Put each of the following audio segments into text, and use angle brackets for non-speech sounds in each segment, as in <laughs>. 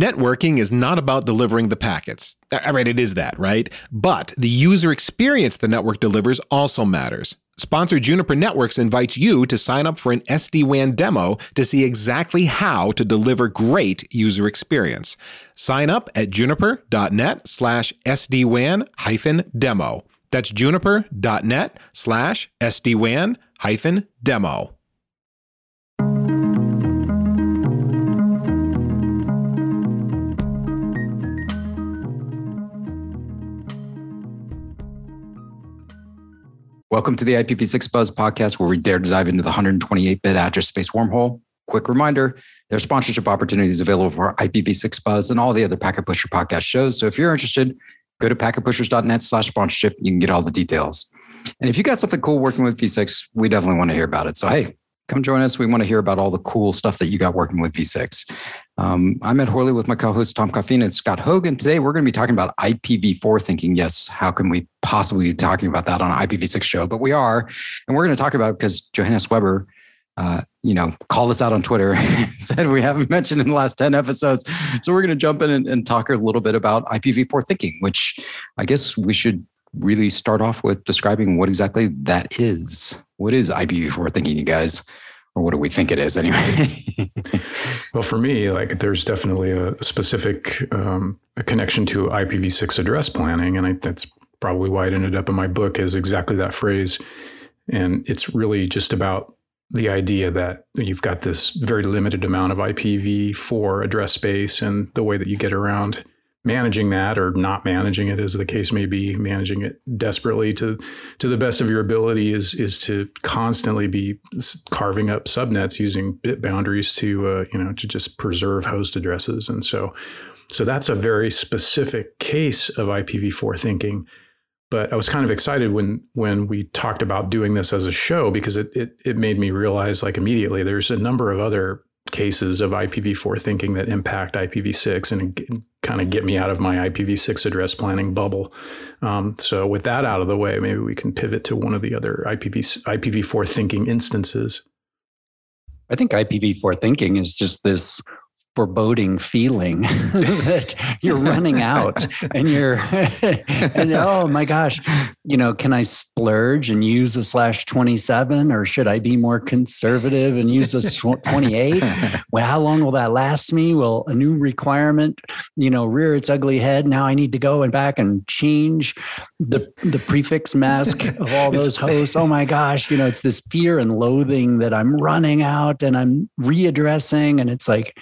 Networking is not about delivering the packets. All right, it is that, right? But the user experience the network delivers also matters. Sponsor Juniper Networks invites you to sign up for an SD WAN demo to see exactly how to deliver great user experience. Sign up at juniper.net slash SD-WAN hyphen demo. That's juniper.net slash SD-WAN hyphen demo. Welcome to the IPv6 Buzz podcast, where we dare to dive into the 128 bit address space wormhole. Quick reminder there are sponsorship opportunities available for IPv6 Buzz and all the other Packet Pusher podcast shows. So if you're interested, go to packetpushers.net slash sponsorship. You can get all the details. And if you got something cool working with V6, we definitely want to hear about it. So, hey, come join us. We want to hear about all the cool stuff that you got working with V6. Um, I'm Ed Horley with my co-host Tom Coffeen and Scott Hogan. Today we're going to be talking about IPv4 thinking. Yes, how can we possibly be talking about that on an IPv6 show? But we are, and we're going to talk about it because Johannes Weber, uh, you know, called us out on Twitter, <laughs> said we haven't mentioned in the last 10 episodes. So we're going to jump in and, and talk a little bit about IPv4 thinking, which I guess we should really start off with describing what exactly that is. What is IPv4 thinking, you guys? Or what do we think it is anyway? <laughs> well, for me, like there's definitely a specific um, a connection to IPv6 address planning, and I, that's probably why it ended up in my book as exactly that phrase. And it's really just about the idea that you've got this very limited amount of IPv4 address space, and the way that you get around managing that or not managing it as the case may be managing it desperately to to the best of your ability is is to constantly be carving up subnets using bit boundaries to uh, you know to just preserve host addresses. And so so that's a very specific case of IPv4 thinking. But I was kind of excited when when we talked about doing this as a show because it it, it made me realize like immediately there's a number of other cases of IPv4 thinking that impact IPv6 and kind of get me out of my IPv6 address planning bubble. Um, so with that out of the way, maybe we can pivot to one of the other IPv IPv4 thinking instances. I think IPv4 thinking is just this foreboding feeling <laughs> that you're running out and you're <laughs> and oh my gosh you know can i splurge and use a slash 27 or should i be more conservative and use a 28 well how long will that last me? Will a new requirement you know rear its ugly head. Now i need to go and back and change the the prefix mask of all <laughs> those hosts. Oh my gosh you know it's this fear and loathing that i'm running out and i'm readdressing. And it's like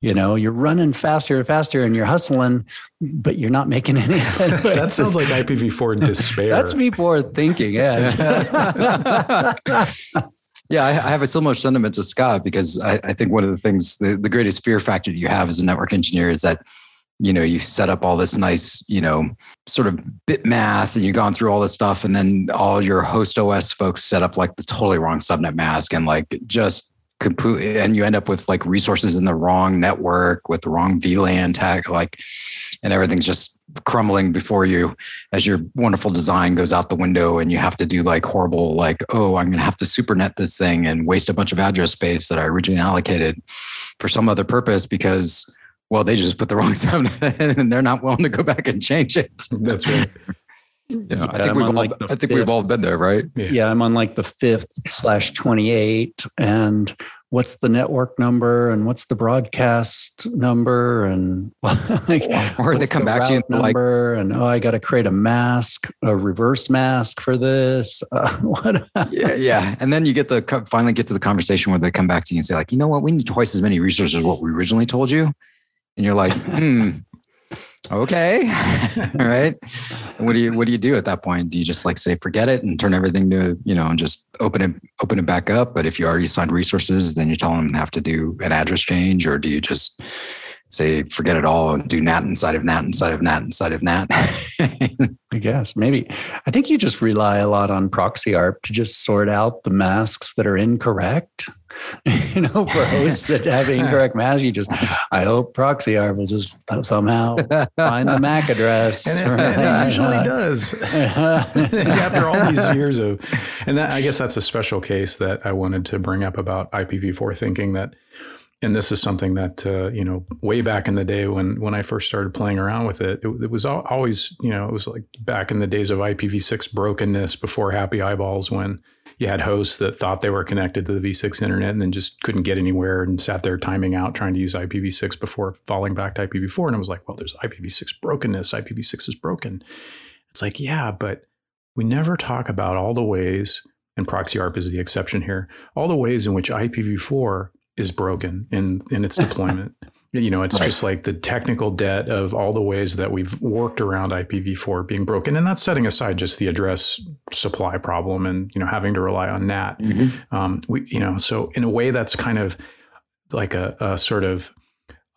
you know you're running faster and faster and you're hustling but you're not making any <laughs> that sounds like ipv4 despair. That's before thinking yeah. <laughs> Yeah I, I, have a similar sentiment to scott because I, I, think one of the things the, the greatest fear factor that you have as a network engineer is that you know you set up all this nice you know sort of bit math and you've gone through all this stuff and then all your host os folks set up like the totally wrong subnet mask and like just completely and you end up with like resources in the wrong network with the wrong VLAN tag, like, and everything's just crumbling before you as your wonderful design goes out the window and you have to do like horrible, like, oh, I'm going to have to supernet this thing and waste a bunch of address space that I originally allocated for some other purpose because, well, they just put the <laughs> wrong subnet in and they're not willing to go back and change it. That's right. You know, yeah, I think we've all, like I think we we've all been there, right? Yeah. yeah, I'm on like the fifth slash twenty eight, and what's the network number and what's the broadcast number and <laughs> like, or they come the back to you number like, and oh I got to create a mask, a reverse mask for this. <laughs> Uh, what? yeah, yeah, and then you get the finally get to the conversation where they come back to you and say like, you know what, we need twice as many resources as what we originally told you, and you're like, hmm okay. <laughs> All right. What do you what do you do at that point? Do you just like say forget it and turn everything to you know and just open it open it back up? But if you already signed resources then you tell them have to do an address change or do you just say forget it all and do nat inside of nat inside of nat inside of nat <laughs> i guess maybe. I think you just rely a lot on proxyarp to just sort out the masks that are incorrect. <laughs> You know for hosts that have incorrect masks you just i hope proxyarp will just somehow find the mac address. And it, <laughs> it usually does. After all these years of and that i guess that's a special case that i wanted to bring up about ipv4 thinking that and this is something that uh, you know way back in the day when when I first started playing around with it, it, it was always you know it was like back in the days of IPv6 brokenness before Happy Eyeballs when you had hosts that thought they were connected to the V6 internet and then just couldn't get anywhere and sat there timing out trying to use IPv6 before falling back to IPv4 and I was like, well, there's IPv6 brokenness. IPv6 is broken. It's like, yeah, but we never talk about all the ways and ProxyARP is the exception here, all the ways in which IPv4 is broken in in its <laughs> deployment. you know, it's right. just like the technical debt of all the ways that we've worked around IPv4 being broken, and that's setting aside just the address supply problem and you know having to rely on NAT. Mm-hmm. Um, we, you know, so in a way, that's kind of like a, a sort of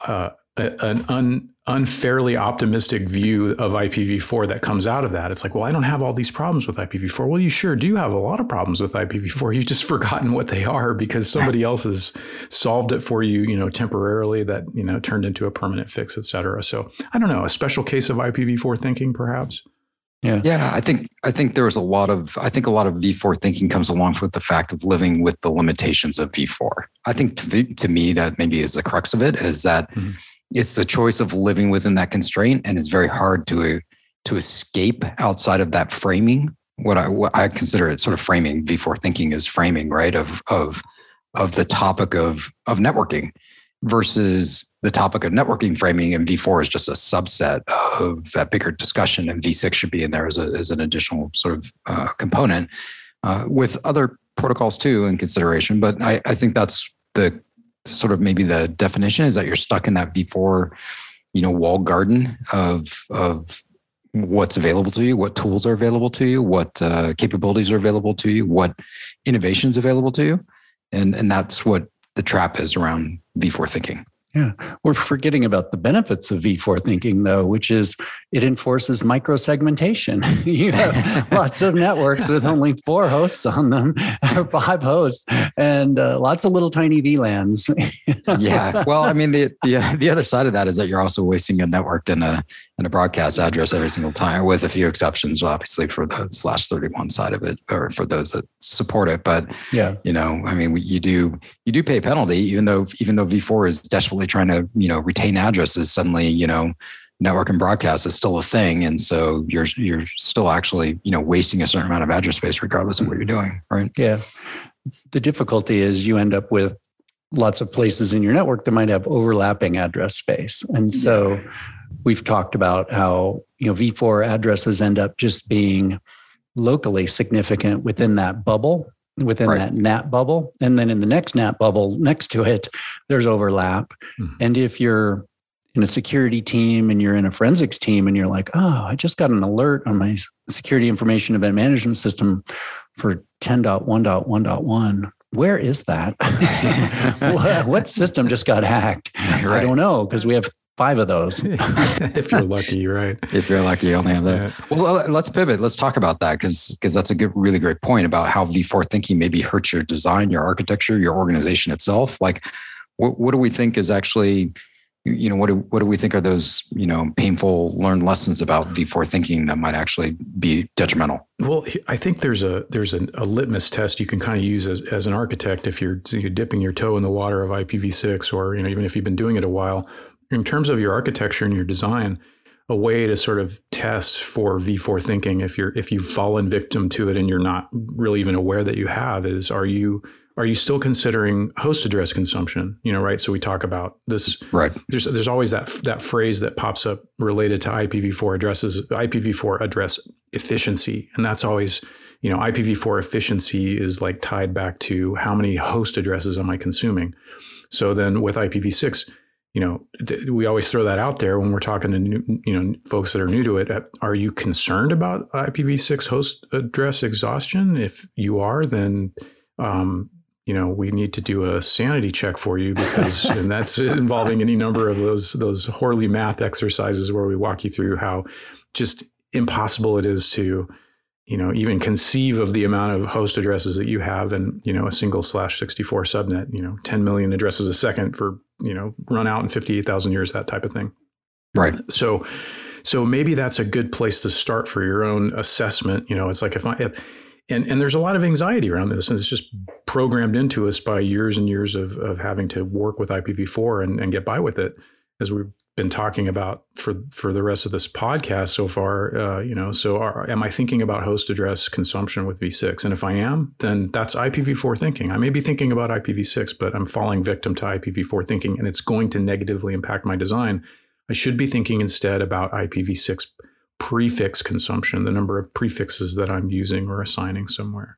uh, a, an un, unfairly optimistic view of IPv4 that comes out of that. It's like, well, I don't have all these problems with IPv4. Well, you sure do have a lot of problems with IPv4. You've just <laughs> forgotten what they are because somebody else has solved it for you, you know, temporarily that, you know, turned into a permanent fix, et cetera. So I don't know, a special case of IPv4 thinking, perhaps. Yeah. Yeah. I think I think there was a lot of I think a lot of V4 thinking comes along with the fact of living with the limitations of V4. I think to, to me that maybe is the crux of it is that mm-hmm it's the choice of living within that constraint and it's very hard to to escape outside of that framing. What i what i consider it sort of framing v4 thinking is framing right of of of the topic of of networking versus the topic of networking framing and v4 is just a subset of that bigger discussion and v6 should be in there as, a, as an additional sort of uh, component uh, with other protocols too in consideration but I, I think that's the sort of maybe the definition is that you're stuck in that V4, you know, wall garden of of what's available to you, what tools are available to you, what uh, capabilities are available to you, what innovations available to you, and and that's what the trap is around V4 thinking. Yeah. We're forgetting about the benefits of V4 thinking, though, which is it enforces microsegmentation. <laughs> you have <laughs> lots of networks with only four hosts on them, or five hosts, and uh, lots of little tiny VLANs. <laughs> yeah. Well, I mean, the, the the other side of that is that you're also wasting a network and a and a broadcast address every single time, with a few exceptions, obviously, for the slash 31 side of it, or for those that support it. But yeah, you know, I mean, you do you do pay a penalty, even though even though V4 is desperately trying to you know retain addresses. Suddenly, you know network and broadcast is still a thing and so you're you're still actually you know wasting a certain amount of address space regardless of what you're doing right? Yeah. The difficulty is you end up with lots of places in your network that might have overlapping address space. And so we've talked about how you know v4 addresses end up just being locally significant within that bubble within right. that NAT bubble. And then in the next NAT bubble next to it there's overlap. Mm-hmm. and if you're in a security team and you're in a forensics team and you're like, oh, I just got an alert on my security information event management system for 10.1.1.1. Where is that? <laughs> what, what, system just got hacked? <laughs> Right. I don't know because we have five of those. <laughs> if you're lucky, right? If you're lucky, you only have that. Yeah. Well, let's pivot. Let's talk about that because because that's a good, really great point about how V4 thinking maybe hurts your design, your architecture, your organization itself. Like, what, what do we think is actually you know what do, what do we think are those you know painful learned lessons about v4 thinking that might actually be detrimental? Well i think there's a there's a, a litmus test you can kind of use as, as an architect if you're, you're dipping your toe in the water of ipv6 or you know even if you've been doing it a while. In terms of your architecture and your design a way to sort of test for v4 thinking if you're if you've fallen victim to it and you're not really even aware that you have is are you are you still considering host address consumption? You know, right? So we talk about this. Right. There's there's always that that phrase that pops up related to IPv4 addresses, IPv4 address efficiency, and that's always you know IPv4 efficiency is like tied back to how many host addresses am I consuming. So then with IPv6, you know, we always throw that out there when we're talking to new, you know folks that are new to it. Are you concerned about IPv6 host address exhaustion? If you are, then um, you know, we need to do a sanity check for you because, <laughs> and that's involving any number of those those Horley math exercises where we walk you through how just impossible it is to, you know, even conceive of the amount of host addresses that you have and you know, a single slash 64 subnet, you know, 10 million addresses a second for, you know, run out in 58,000 years, that type of thing. Right. So, so maybe that's a good place to start for your own assessment. You know, it's like if I, if, and and there's a lot of anxiety around this, and it's just programmed into us by years and years of of having to work with IPv4 and, and get by with it, as we've been talking about for for the rest of this podcast so far. Uh, you know, so are, am I thinking about host address consumption with v6? And if I am, then that's IPv4 thinking. I may be thinking about IPv6, but I'm falling victim to IPv4 thinking, and it's going to negatively impact my design. I should be thinking instead about IPv6 prefix consumption, the number of prefixes that I'm using or assigning somewhere.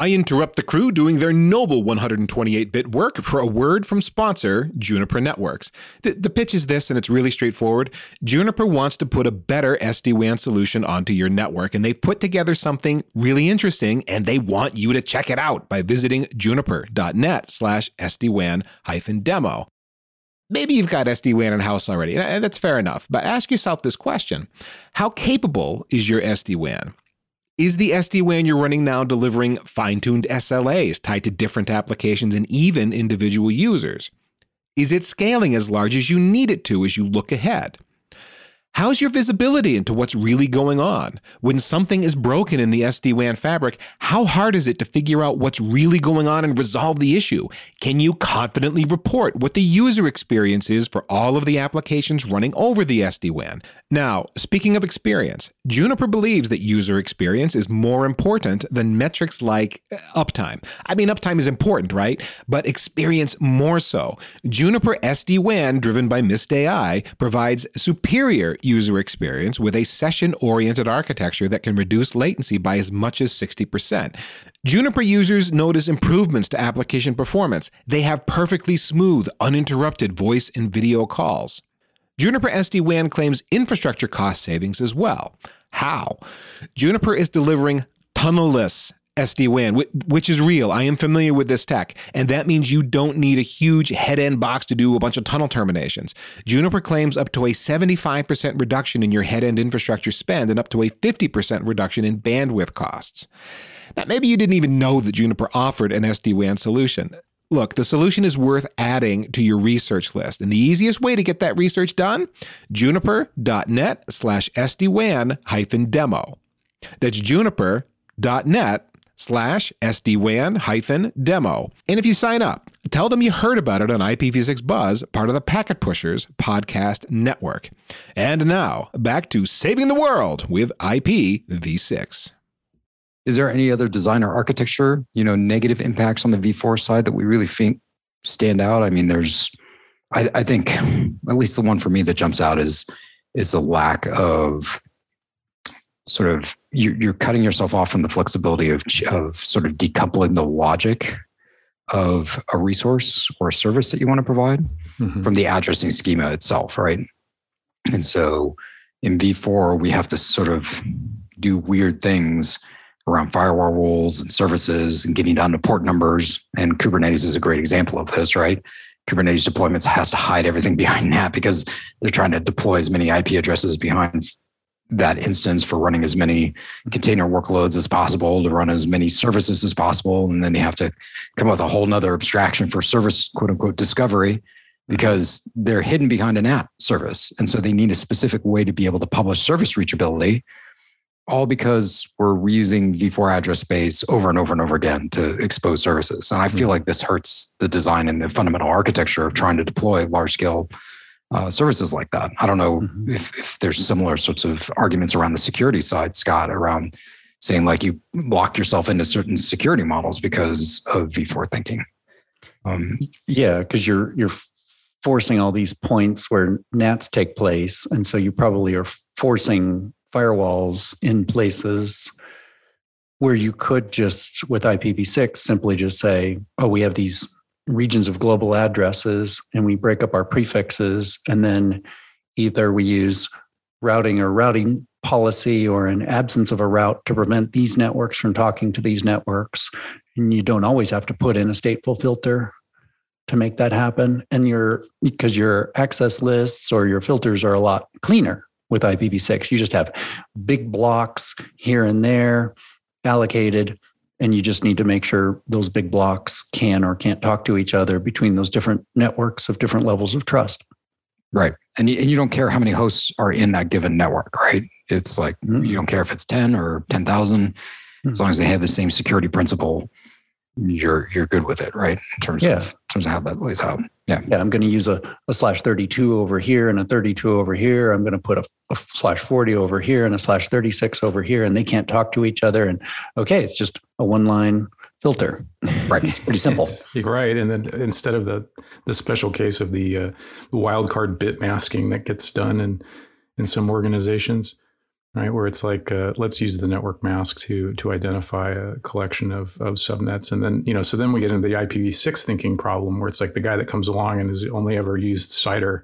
I interrupt the crew doing their noble 128 bit work for a word from sponsor, Juniper Networks. The, the, pitch is this, and it's really straightforward. Juniper wants to put a better SD WAN solution onto your network, and they've put together something really interesting, and they want you to check it out by visiting juniper.net slash SD-WAN hyphen demo. Maybe you've got SD WAN in house already. and That's fair enough. But ask yourself this question How capable is your SD WAN? Is the SD WAN you're running now delivering fine tuned SLAs tied to different applications and even individual users? Is it scaling as large as you need it to as you look ahead? How's your visibility into what's really going on? When something is broken in the SD WAN fabric, how hard is it to figure out what's really going on and resolve the issue? Can you confidently report what the user experience is for all of the applications running over the SD WAN? Now, speaking of experience, Juniper believes that user experience is more important than metrics like uh, uptime. I mean, uptime is important, right? But experience more so. Juniper SD WAN, driven by Mist AI, provides superior user experience with a session oriented architecture that can reduce latency by as much as 60%. Juniper users notice improvements to application performance. They have perfectly smooth, uninterrupted voice and video calls. Juniper SD WAN claims infrastructure cost savings as well. How? Juniper is delivering tunnelless SD WAN, which is real. I am familiar with this tech, and that means you don't need a huge head end box to do a bunch of tunnel terminations. Juniper claims up to a 75% reduction in your head end infrastructure spend and up to a 50% reduction in bandwidth costs. Now, maybe you didn't even know that Juniper offered an SD WAN solution. Look, the solution is worth adding to your research list. And the easiest way to get that research done, juniper.net slash SD-WAN hyphen demo. That's juniper.net slash SD-WAN hyphen demo. And if you sign up, tell them you heard about it on IPv6 Buzz, part of the Packet Pushers podcast network. And now, back to saving the world with IPv6. Is there any other design or architecture, you know, negative impacts on the V4 side that we really think stand out? I mean, there's, I, I think, at least the one for me that jumps out is is the lack of sort of you're, you're cutting yourself off from the flexibility of of sort of decoupling the logic of a resource or a service that you want to provide mm-hmm. from the addressing schema itself, right? And so in V4, we have to sort of do weird things around firewall rules and services and getting down to port numbers. And Kubernetes is a great example of this, right? Kubernetes deployments has to hide everything <laughs> behind that because they're trying to deploy as many IP addresses behind that instance for running as many container workloads as possible to run as many services as possible. And then they have to come up with a whole nother abstraction for service quote unquote discovery because they're hidden behind an app service. And so they need a specific way to be able to publish service reachability all because we're reusing v4 address space over and over and over again to expose services. And I feel mm-hmm. like this hurts the design and the fundamental architecture of trying to deploy large scale uh, services like that. I don't know mm-hmm. if, if there's similar sorts of arguments around the security side, Scott, around saying like you lock yourself into certain security models because of v4 thinking. Um, yeah, because you're you're forcing all these points where NATs take place, and so you probably are forcing firewalls in places where you could just, with IPv6, simply just say, oh, we have these regions of global addresses and we break up our prefixes. And then either we use routing or routing policy or an absence of a route to prevent these networks from talking to these networks. And you don't always have to put in a stateful filter to make that happen. And your because your access lists or your filters are a lot cleaner with IPv6. You just have big blocks here and there allocated, and you just need to make sure those big blocks can or can't talk to each other between those different networks of different levels of trust. Right. And you, and you don't care how many hosts are in that given network, right? It's like mm-hmm. you don't care if it's 10 or 10,000. as long as they have the same security principle, you're you're good with it, right? In terms Yeah. of in terms of how that lays out. Yeah. Yeah, I'm going to use a, a slash 32 over here and a 32 over here. I'm going to put a, a slash 40 over here and a slash 36 over here, and they can't talk to each other. And okay, it's just a one line filter. Right. It's pretty simple. <laughs> You're right, and then instead of the the special case of the uh, the wildcard bit masking that gets done in in some organizations, right, where it's like uh, let's use the network mask to to identify a collection of of subnets, and then you know, so then we get into the IPv6 thinking problem, where it's like the guy that comes along and has only ever used CIDR.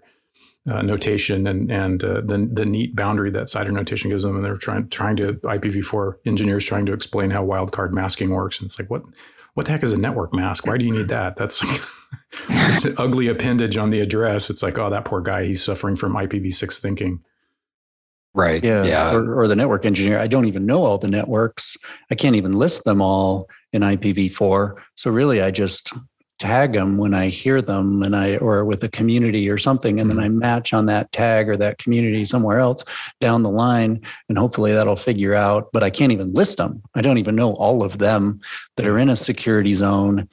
Uh, notation and and uh, the the neat boundary that CIDR notation gives them, and they're trying trying to IPv4 engineers trying to explain how wildcard masking works, and it's like what what the heck is a network mask? Why do you need that? That's an <laughs> ugly appendage on the address. It's like, oh, that poor guy, he's suffering from IPv6 thinking. Right. Yeah. Yeah. Or, or the network engineer. I don't even know all the networks. I can't even list them all in IPv4. So really, I just tag them when I hear them and I, or with a community or something. And then mm-hmm. I match on that tag or that community somewhere else down the line. And hopefully that'll figure out, but I can't even list them. I don't even know all of them that are in a security zone.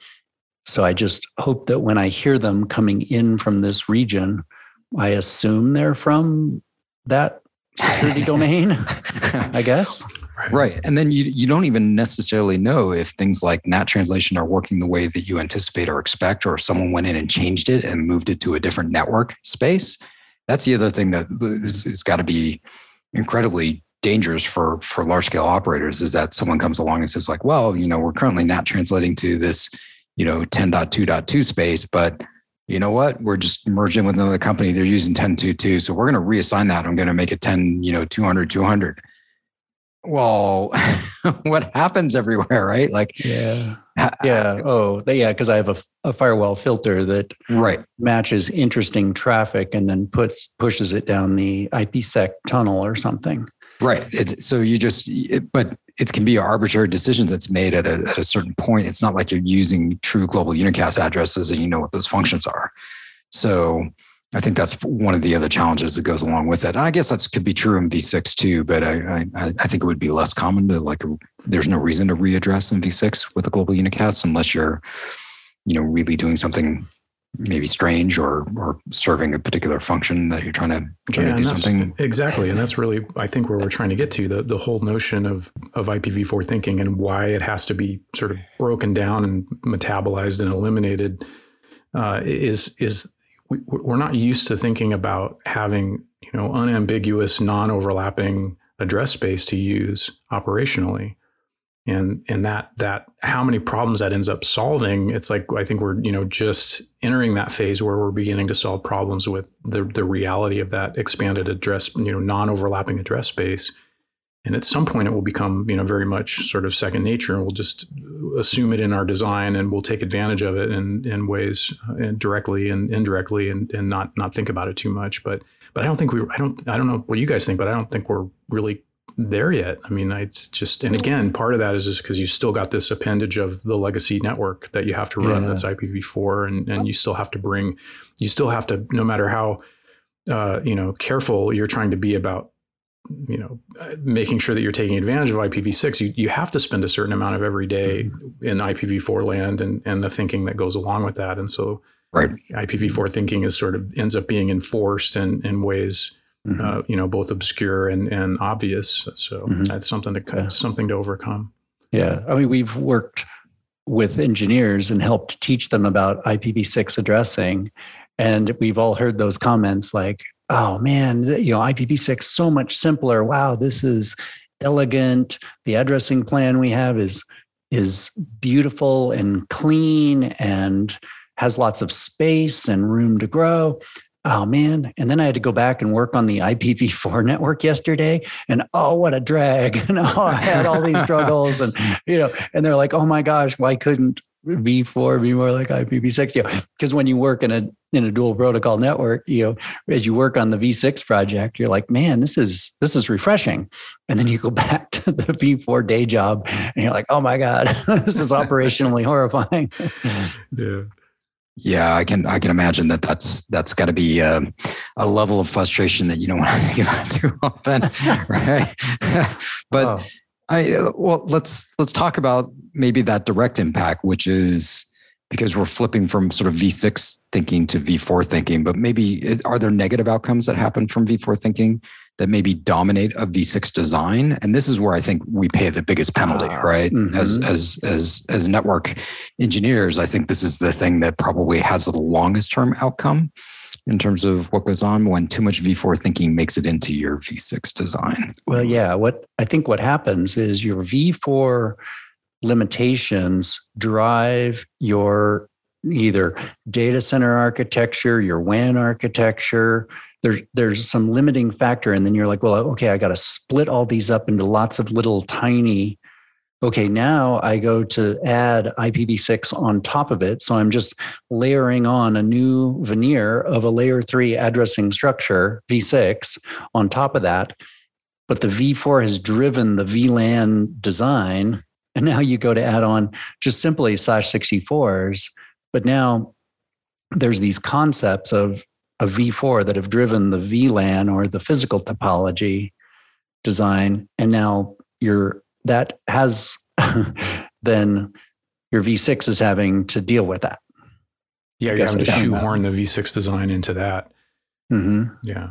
So I just hope that when I hear them coming in from this region, I assume they're from that security <laughs> domain, I guess. Right. And then you, you don't even necessarily know if things like NAT translation are working the way that you anticipate or expect, or if someone went in and changed it and moved it to a different network space. That's the other thing that is, is got to be incredibly dangerous for for large scale operators is that someone comes along and says like, well, you know, we're currently NAT translating to this, you know, 10.2.2 space, but you know what? We're just merging with another company. They're using 10.2.2. So we're going to reassign that. I'm going to make it 10, you know, 200, 200 well <laughs> what happens everywhere right like Yeah. Yeah. Oh, yeah. Because I have a, a firewall filter that right matches interesting traffic and then puts pushes it down the IPsec tunnel or something. Right. It's so you just it, but it can be arbitrary decisions that's made at a, at a certain point. It's not like you're using true global unicast addresses and you know what those functions are. So i think that's one of the other challenges that goes along with it and i guess that could be true in v6 too but i i, I think it would be less common to like there's no reason to readdress in v6 with a global unicast unless you're you know really doing something maybe strange or or serving a particular function that you're trying to trying to do something? exactly, and that's really I think where we're trying to get to the the whole notion of of IPv4 thinking and why it has to be sort of broken down and metabolized and eliminated uh, is is we, we're not used to thinking about having you know unambiguous, non-overlapping address space to use operationally and and that that how many problems that ends up solving it's like i think we're you know just entering that phase where we're beginning to solve problems with the the reality of that expanded address you know non-overlapping address space. And at some point it will become you know very much sort of second nature and we'll just assume it in our design and we'll take advantage of it in in ways uh, and directly and indirectly and and not not think about it too much. But but i don't think we i don't i don't know what you guys think but i don't think we're really there yet. I mean, it's just, and again, part of that is just because you still got this appendage of the legacy network that you have to run Yeah. that's IPv4, and, and you still have to bring, you still have to, no matter how, uh, you know, careful you're trying to be about, you know, making sure that you're taking advantage of IPv6, you, you have to spend a certain amount of every day in IPv4 land and, and the thinking that goes along with that. And so right IPv4 thinking is sort of ends up being enforced in, in ways Mhm. uh, you know, both obscure and, and obvious. So Mhm. that's something to Yeah. something to overcome. Yeah. I mean, we've worked with engineers and helped teach them about IPv6 addressing. And we've all heard those comments like, oh man, you know, IPv6 so much simpler. Wow, this is elegant. The addressing plan we have is is beautiful and clean and has lots of space and room to grow. Oh man. And then I had to go back and work on the IPv4 network yesterday. And oh, what a drag. <laughs> And oh, I had all these struggles. And, you know, and they're like, oh my gosh, why couldn't V4 be more like IPv6? You know, because when you work in a in a dual protocol network, you know, as you work on the V6 project, you're like, man, this is this is refreshing. And then you go <laughs> back to the V4 day job and you're like, oh my God, <laughs> this is operationally horrifying. Yeah. Yeah i can i can imagine that that's that's got to be um, a level of frustration that you don't want to think about too often <laughs> right <laughs> but Oh, I well, let's let's talk about maybe that direct impact, which is because we're flipping from sort of V6 thinking to V4 thinking. But maybe are there negative outcomes that happen from V4 thinking that maybe dominate a V6 design? And this is where I think we pay the biggest penalty, right? Mm-hmm. As as as as network engineers, I think this is the thing that probably has the longest term outcome in terms of what goes on when too much V4 thinking makes it into your V6 design. Well, yeah, what I think what happens is your V4 limitations drive your either data center architecture, your WAN architecture. There's there's some limiting factor, and then you're like, well, okay, I got to split all these up into lots of little tiny. Okay, now I go to add IPv6 on top of it. So I'm just layering on a new veneer of a layer three addressing structure, V6, on top of that. But the V4 has driven the VLAN design and now you go to add on just simply slash 64s. But now there's these concepts of a V4 that have driven the VLAN or the physical topology design. And now your that has <laughs> then your V6 is having to deal with that. Yeah, you're having to shoehorn the V6 design into that. Mm-hmm. Yeah.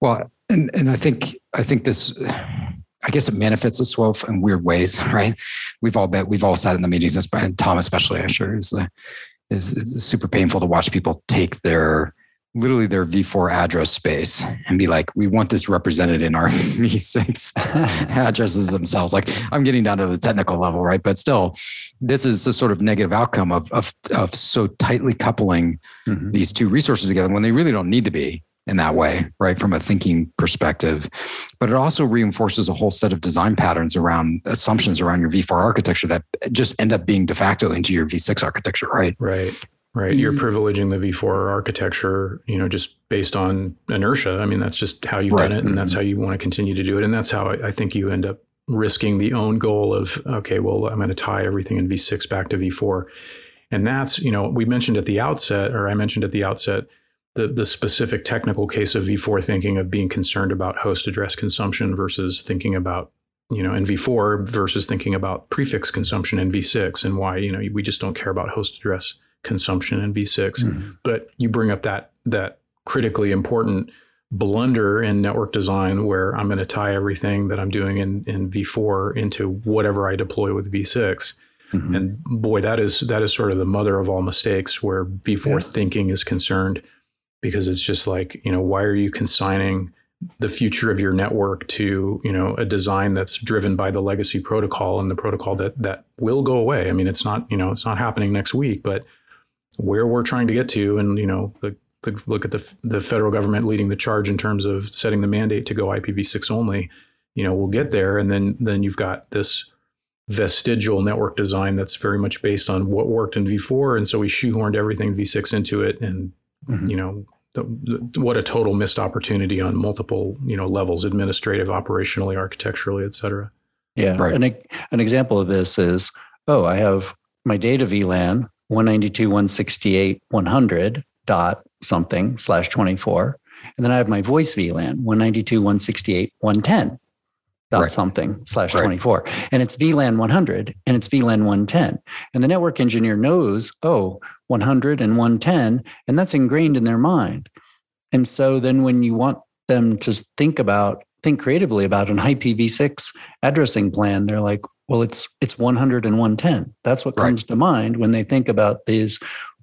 Well, and and I think I think this I guess it manifests itself in weird ways, <laughs> right? We've all bet we've all sat in the meetings, and Tom especially, I'm sure, is the is, is super painful to watch people take their literally their V4 address space and be like, we want this represented in our <laughs> V6 <laughs> addresses themselves. Like I'm getting down to the technical level, right? But still, this is the sort of negative outcome of of of so tightly coupling mm-hmm. these two resources together when they really don't need to be in that way, right? From a thinking perspective. But it also reinforces a whole set of design patterns around assumptions around your V4 architecture that just end up being de facto into your V6 architecture, right? Right. Right. You're mm-hmm. privileging the V4 architecture, you know, just based on inertia. I mean, that's just how you've right. done it and that's how you want to continue to do it. And that's how I, I think you end up risking the own goal of, okay, well, I'm going to tie everything in V6 back to V4. And that's, you know, we mentioned at the outset, or I mentioned at the outset, the, the specific technical case of V4 thinking of being concerned about host address consumption versus thinking about, you know, in V4 versus thinking about prefix consumption in V6 and why, you know, we just don't care about host address consumption in V6. Mm-hmm. But you bring up that that critically important blunder in network design where I'm going to tie everything that I'm doing in, in V4 into whatever I deploy with V6. Mm-hmm. And boy, that is that is sort of the mother of all mistakes where V4 yeah. thinking is concerned because it's just like, you know, why are you consigning the future of your network to, you know, a design that's driven by the legacy protocol and the protocol that that will go away. I mean, it's not, you know, it's not happening next week, but where we're trying to get to and, you know, the, the look at the the federal government leading the charge in terms of setting the mandate to go IPv6 only, you know, we'll get there and then then you've got this vestigial network design that's very much based on what worked in v4 and so we shoehorned everything v6 into it and Mm-hmm. You know, the, the, what a total missed opportunity on multiple you know levels, administrative, operationally, architecturally, et cetera. Yeah, right. An, an example of this is, oh, I have my data VLAN 192.168.100 dot something slash 24. And then I have my voice VLAN 192.168.110 dot right. something slash right. 24 and it's VLAN 100 and it's VLAN 110 and the network engineer knows oh 100 and 110 and that's ingrained in their mind and so then when you want them to think about think creatively about an IPv6 addressing plan they're like well it's it's 100 and 110 that's what right. comes to mind when they think about these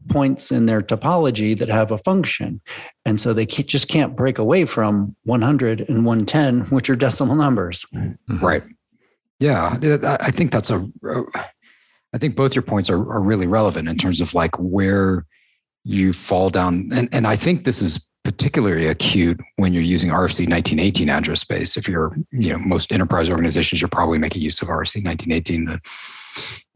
points in their topology that have a function. And so they just can't break away from 100 and 110, which are decimal numbers. Mm-hmm. Right. Yeah. I think that's a, I think both your points are, are really relevant in terms of like where you fall down. And, and I think this is particularly acute when you're using RFC 1918 address space. If you're, you know, most enterprise organizations, you're probably making use of RFC 1918. The,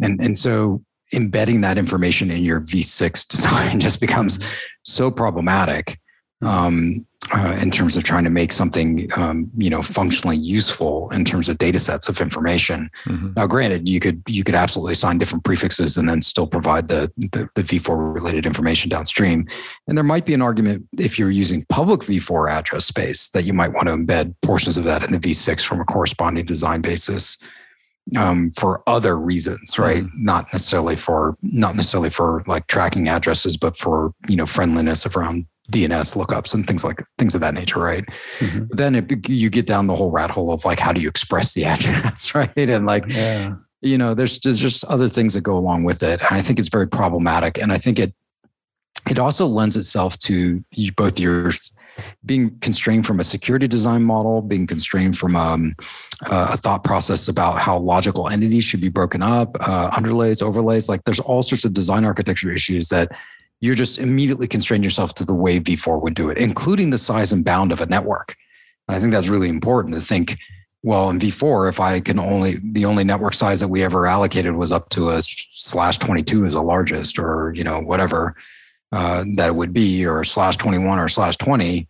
and, and so embedding that information in your V6 <laughs> design just becomes so problematic. Um, uh, in terms of trying to make something um, you know functionally useful in terms of data sets of information. Mm-hmm. Now, granted, you could you could absolutely assign different prefixes and then still provide the, the, the v4 related information downstream. And there might be an argument if you're using public v4 address space that you might want to embed portions of that in the v6 from a corresponding design basis um, for other reasons, right? Mm-hmm. Not necessarily for not necessarily for like tracking addresses, but for you know friendliness around DNS lookups and things like things of that nature, right? Mm-hmm. Then it, you get down the whole rat hole of like how do you express the <laughs> address, right? And like, yeah. you know, there's there's just other things that go along with it, and I think it's very problematic. And I think it it also lends itself to both your being constrained from a security design model, being constrained from um, uh, a thought process about how logical entities should be broken up, uh, underlays, overlays. Like there's all sorts of design architecture issues that you're just immediately constrain yourself to the way V4 would do it, including the size and bound of a network. And I think that's really important to think. Well, in V4, if I can only the only network size that we ever allocated was up to a slash 22 as the largest, or you know whatever uh, that it would be, or slash 21 or slash 20.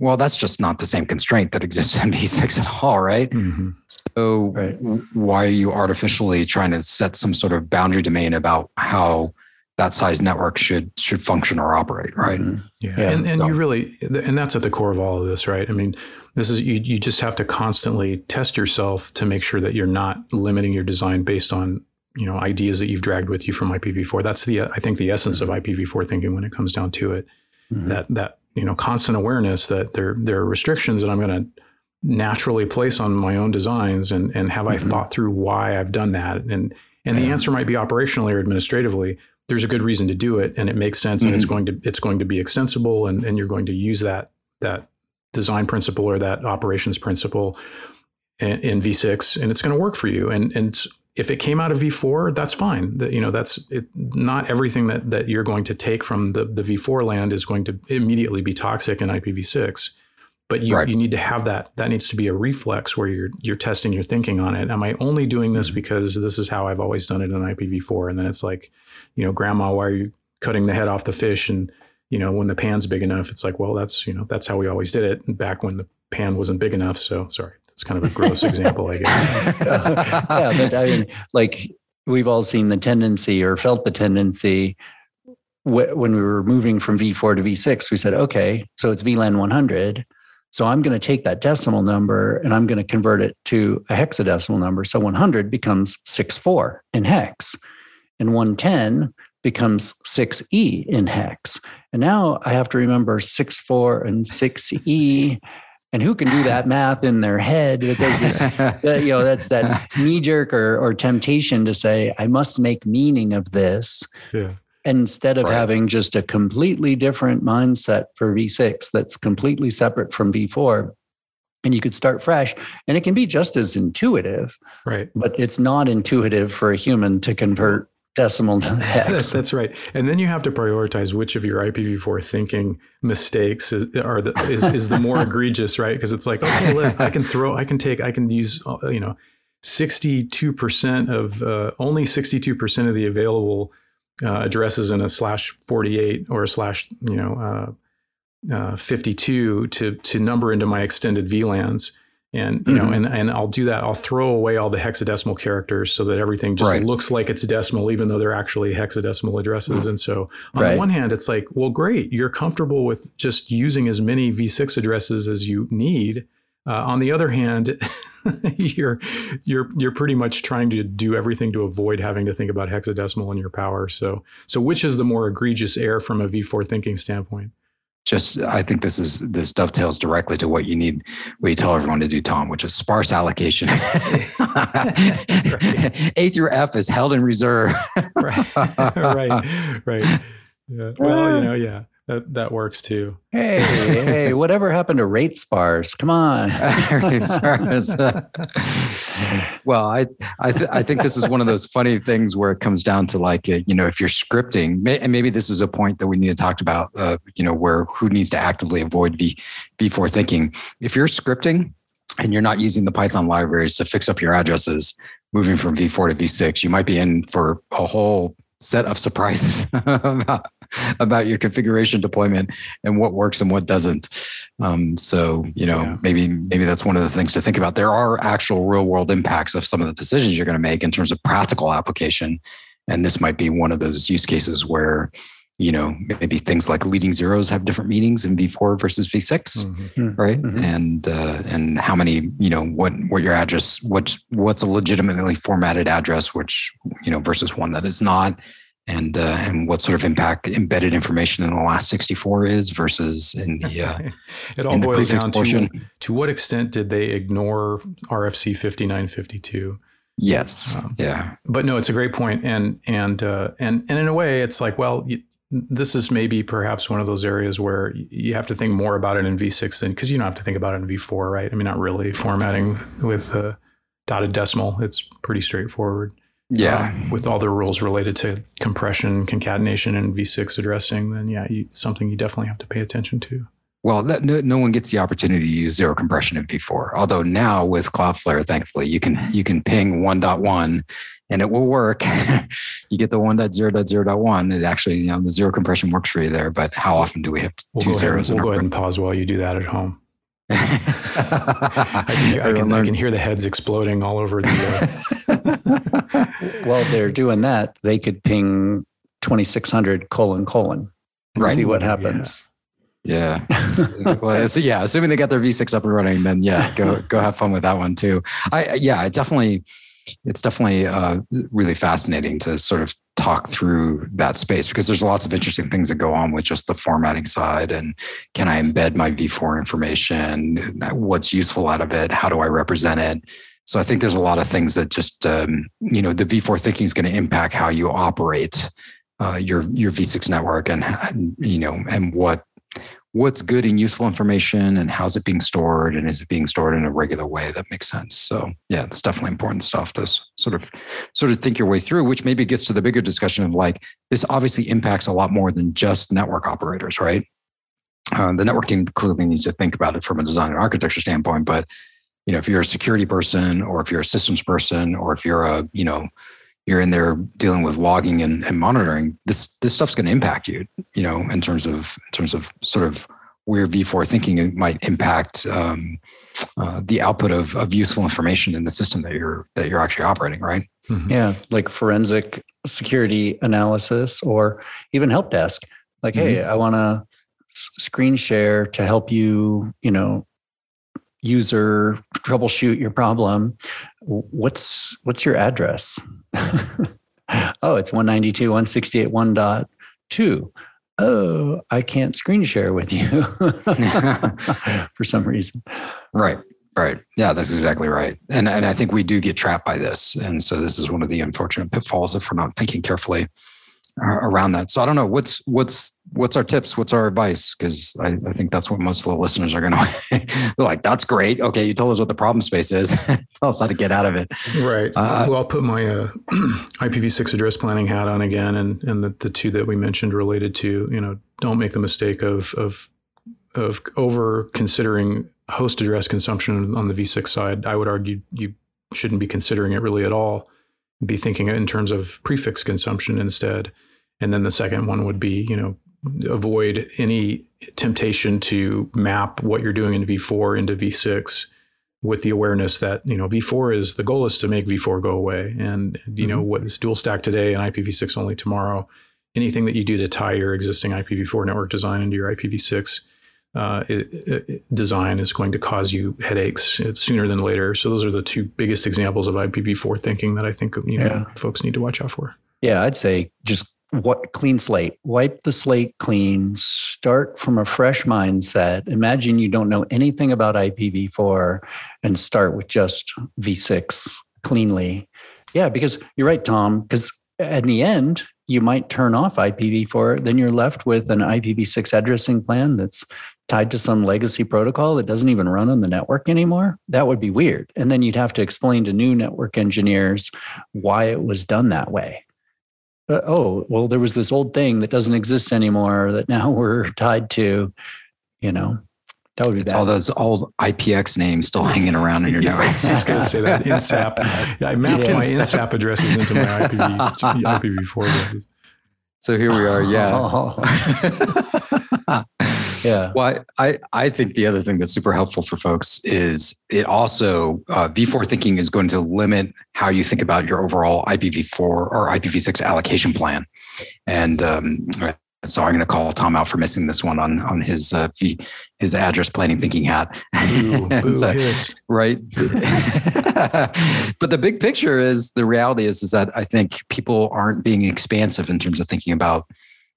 Well, that's just not the same constraint that exists in <laughs> V6 at all, right? Mm-hmm. So, right. why are you artificially trying to set some sort of boundary domain about how that size network should should function or operate, right? Mm-hmm. Yeah. yeah, and and so. you really, and that's at the core of all of this, right? I mean, this is you. You just have to constantly test yourself to make sure that you're not limiting your design based on you know ideas that you've dragged with you from IPv4. That's the I think the essence of IPv4 thinking when it comes down to it. Mm-hmm. That that you know constant awareness that there there are restrictions that I'm going to naturally place on my own designs, and and have mm-hmm. I thought through why I've done that, and and yeah. the answer might be operationally or administratively there's a good reason to do it and it makes sense mm-hmm. and it's mm-hmm. going to it's going to be extensible and, and you're going to use that that design principle or that operations principle in, in v6 and it's going to work for you and and if it came out of v4 that's fine. That you know that's it, not everything that that you're going to take from the the v4 land is going to immediately be toxic in ipv6 but you, right. you need to have that. That needs to be a reflex where you're you're testing your thinking on it. Am i only doing this mm-hmm. because this is how i've always done it in ipv4 and then it's like you know grandma why are you cutting the head off the fish? And you know when the pan's big enough it's like well that's you know that's how we always did it back when the pan wasn't big enough. So sorry that's kind of a gross example i guess <laughs> yeah but i mean like we've all seen the tendency or felt the tendency when we were moving from v4 to v6 we said okay so it's vlan 100 so I'm going to take that decimal number and I'm going to convert it to a hexadecimal number. So 100 becomes 6.4 in hex, and 110 becomes 6e in hex. And now I have to remember 6.4 and 6e. And who can do that <laughs> math in their head? Because this, <laughs> you know, that's that knee jerk or, or temptation to say, I must make meaning of this. Yeah instead of right. having just a completely different mindset for V6 that's completely separate from V4 and you could start fresh and it can be just as intuitive right but it's not intuitive for a human to convert decimal to hex <laughs> that's right. And then you have to prioritize which of your ipv4 thinking mistakes is, are the is, is the more <laughs> egregious right? Because it's like okay look, i can throw i can take i can use uh, you know 62% of uh, only 62% of the available uh, addresses in a slash 48 or a slash, you know, uh, uh, 52 to, to number into my extended VLANs. And, you mm-hmm. know, and, and I'll do that. I'll throw away all the hexadecimal characters so that everything just right. looks like it's decimal, even though they're actually hexadecimal addresses. Mm-hmm. And so on right. the one hand, it's like, well, great. You're comfortable with just using as many V6 addresses as you need. Uh, on the other hand, <laughs> you're you're you're pretty much trying to do everything to avoid having to think about hexadecimal in your power. So so which is the more egregious error from a V4 thinking standpoint? Just I think this is this dovetails directly to what you need what you tell everyone to do, Tom, which is sparse allocation. <laughs> A through F is held in reserve. right, <laughs> right, right. Yeah. <laughs> Well, you know, yeah that that works too. Hey, hey, whatever happened to rate spars? Come on. <laughs> rate spars. <laughs> well, I I, th- I think this is one of those funny things where it comes down to like uh, you know if you're scripting, and maybe this is a point that we need to talk about. Uh, you know where who needs to actively avoid v v4 thinking. If you're scripting and you're not using the Python libraries to fix up your addresses, moving from v4 to v6, you might be in for a whole set of surprises <laughs> about, <laughs> about your configuration deployment and what works and what doesn't. Um, so you know, yeah. maybe maybe that's one of the things to think about. There are actual real world impacts of some of the decisions you're going to make in terms of practical application, and this might be one of those use cases where you know maybe things like leading zeros have different meanings in v4 versus v6 mm-hmm. Hmm. right mm-hmm. and uh, and how many you know what what your address what's what's a legitimately formatted address which you know versus one that is not and uh, and what sort of impact embedded information in the last 64 is versus in the uh, <laughs> it all boils down portion. to to what extent did they ignore RFC 5952 yes um, yeah but no it's a great point and and uh, and and in a way it's like well you, this is maybe perhaps one of those areas where you have to think more about it in V6 than because you don't have to think about it in V4, right? I mean, not really formatting with a dotted decimal. It's pretty straightforward. Yeah. Um, with all the rules related to compression, concatenation, and V6 addressing, then yeah, you, something you definitely have to pay attention to. Well, that, no, no one gets the opportunity to use zero compression in V4. Although now with Cloudflare, thankfully, you can you can ping 1.1 and it will work. <laughs> you get the 1.0.0.1. It actually, you know, the zero compression works for you there. But how often do we have we'll two zeros? Ahead, we'll go ahead and pause while you do that at home. I, can, I, can, I, can, hear the heads exploding all over the. Uh... <laughs> While they're doing that, they could ping 2600 colon colon and right. see what happens. Yeah. yeah. <laughs> well, so yeah, assuming they got their V6 up and running, then yeah, go go have fun with that one too. I yeah, I definitely it's definitely uh, really fascinating to sort of talk through that space because there's lots of interesting things that go on with just the formatting side and can i embed my v4 information what's useful out of it how do i represent it? So i think there's a lot of things that just um, you know the v4 thinking is going to impact how you operate uh, your your v6 network and you know and what what's good and useful information and how's it being stored and is it being stored in a regular way that makes sense. So yeah it's definitely important stuff to sort of sort of think your way through which maybe gets to the bigger discussion of like this obviously impacts a lot more than just network operators right? Uh, the network team clearly needs to think about it from a design and architecture standpoint but you know if you're a security person or if you're a systems person or if you're a you know you're in there dealing with logging and, and monitoring, this this stuff's going to impact you. You know, in terms of in terms of sort of where V4 thinking might impact um, uh, the output of, of useful information in the system that you're that you're actually operating, right? Mm-hmm. Yeah, like forensic security analysis or even help desk. Like, mm-hmm. hey, I want to screen share to help you, you know, user troubleshoot your problem what's what's your address <laughs> oh it's 192.168.1.2 oh i can't screen share with you <laughs> for some reason. Right right. Yeah that's exactly right. And and i think we do get trapped by this. And so this is one of the unfortunate pitfalls if we're not thinking carefully around that. So I don't know what's what's what's our tips, what's our advice because I, I, think that's what most of the listeners are going <laughs> to. Like, "That's great. Okay, you told us what the problem space is. <laughs> Tell us how to get out of it." Right. Uh, well, I'll put my uh, <clears throat> IPv6 address planning hat on again, and and the, the two that we mentioned related to you know don't make the mistake of of of over considering host address consumption on the v6 side. I would argue you shouldn't be considering it really at all be thinking in terms of prefix consumption instead. And then the second one would be, you know, avoid any temptation to map what you're doing in V4 into V6 with the awareness that, you know, V4 is the goal is to make V4 go away. And, you mm-hmm. know, what is dual stack today and IPv6 only tomorrow. Anything that you do to tie your existing IPv4 network design into your IPv6 uh, it, it, design is going to cause you headaches uh, sooner than later. So those are the two biggest examples of IPv4 thinking that I think you know yeah. folks need to watch out for. Yeah, I'd say just what clean slate, wipe the slate clean, start from a fresh mindset. Imagine you don't know anything about IPv4 and start with just V6 cleanly. Yeah, because you're right, Tom, because in the end, you might turn off IPv4, then you're left with an IPv6 addressing plan that's tied to some legacy protocol that doesn't even run on the network anymore, that would be weird. And then you'd have to explain to new network engineers why it was done that way. Uh, oh, well, there was this old thing that doesn't exist anymore that now <laughs> we're tied to, you know. That would be it's bad. all those old IPX names still hanging around in your <laughs> network. I was just going to say that <laughs> NSAP. I mapped yes. my NSAP addresses into my IPv, IPv4 addresses. So here we are. Yeah. Yeah. Well, I, I think the other thing that's super helpful for folks is it also uh, V4 thinking is going to limit how you think about your overall IPv4 or IPv6 allocation plan. And um, so I'm going to call Tom out for missing this one on on his uh, v, his address planning thinking hat. Boo, <laughs> boo, so, right. <laughs> but the big picture is the reality is is that I think people aren't being expansive in terms of thinking about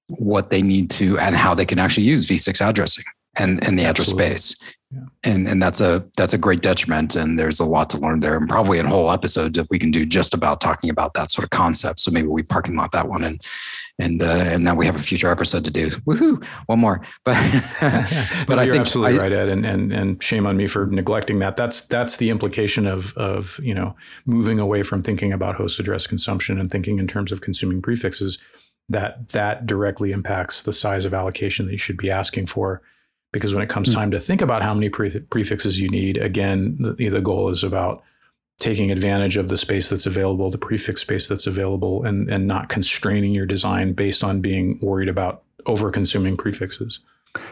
what they need to and how they can actually use V6 addressing and, and the address space. Yeah. And and that's a that's a great detriment. And there's a lot to learn there. And probably a whole episode that we can do just about talking about that sort of concept. So maybe we parking lot that one and and uh, and now we have a future episode to do. Woohoo! One more. <laughs> But <laughs> but No, I you're think absolutely I- right, Ed, and, and and shame on me for neglecting that. That's that's the implication of of you know moving away from thinking about host address consumption and thinking in terms of consuming prefixes. That that directly impacts the size of allocation that you should be asking for, because when it comes Hmm. time to think about how many pre- prefixes you need, again, the, the goal is about taking advantage of the space that's available, the prefix space that's available, and and not constraining your design based on being worried about over consuming prefixes.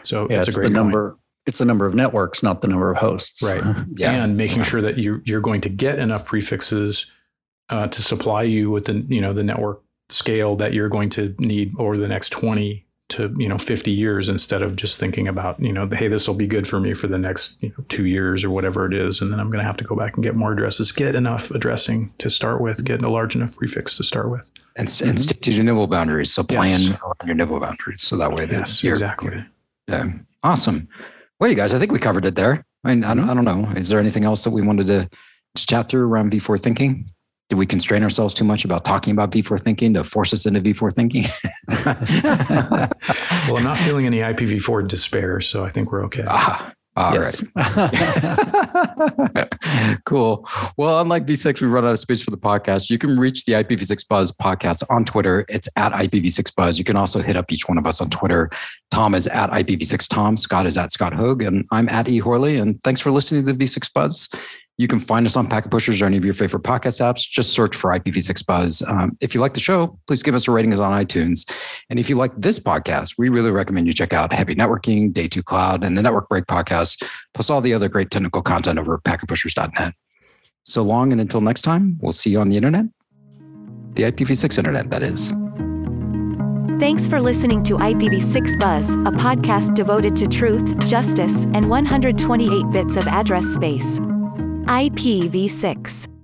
So Yeah, it's it's a the great point. number. It's the number of networks, not the number of hosts. Right. <laughs> Yeah. and making sure that you're you're going to get enough prefixes uh, to supply you with the you know the network scale that you're going to need over the next 20 to you know 50 years instead of just thinking about you know hey this will be good for me for the next you know, two years or whatever it is and then i'm going to have to go back and get more addresses get enough addressing to start with get a large enough prefix to start with and, and mm-hmm. stick to your nibble boundaries. So plan Yes. around your nibble boundaries. So that way that yes you're- exactly Yeah. Awesome. Well, you guys, I think we covered it there. I mean, I don't, mm-hmm. I don't know. Is there anything else that we wanted to chat through around V4 thinking? Did we constrain ourselves too much about talking about V4 thinking to force us into V4 thinking? <laughs> well i'm not feeling any ipv4 despair so i think we're okay ah, all right. yes. <laughs> cool. Well, unlike V6, we run out of space for the podcast. You can reach the IPv6 Buzz podcast on Twitter. It's at IPv6 Buzz. You can also hit up each one of us on Twitter. Tom is at IPv6 Tom. Scott is at Scott Hogg. And I'm at E Horley. And thanks for listening to the V6 Buzz. You can find us on Packet Pushers or any of your favorite podcast apps. Just search for IPv6 Buzz. Um, if you like the show, please give us a rating on iTunes. And if you like this podcast, we really recommend you check out Heavy Networking, Day 2 Cloud, and the Network Break podcast, plus all the other great technical content over at packetpushers.net. So long and until next time, we'll see you on the internet. The IPv6 internet, that is. Thanks for listening to IPv6 Buzz, a podcast devoted to truth, justice, and 128 bits of address space. IPv6.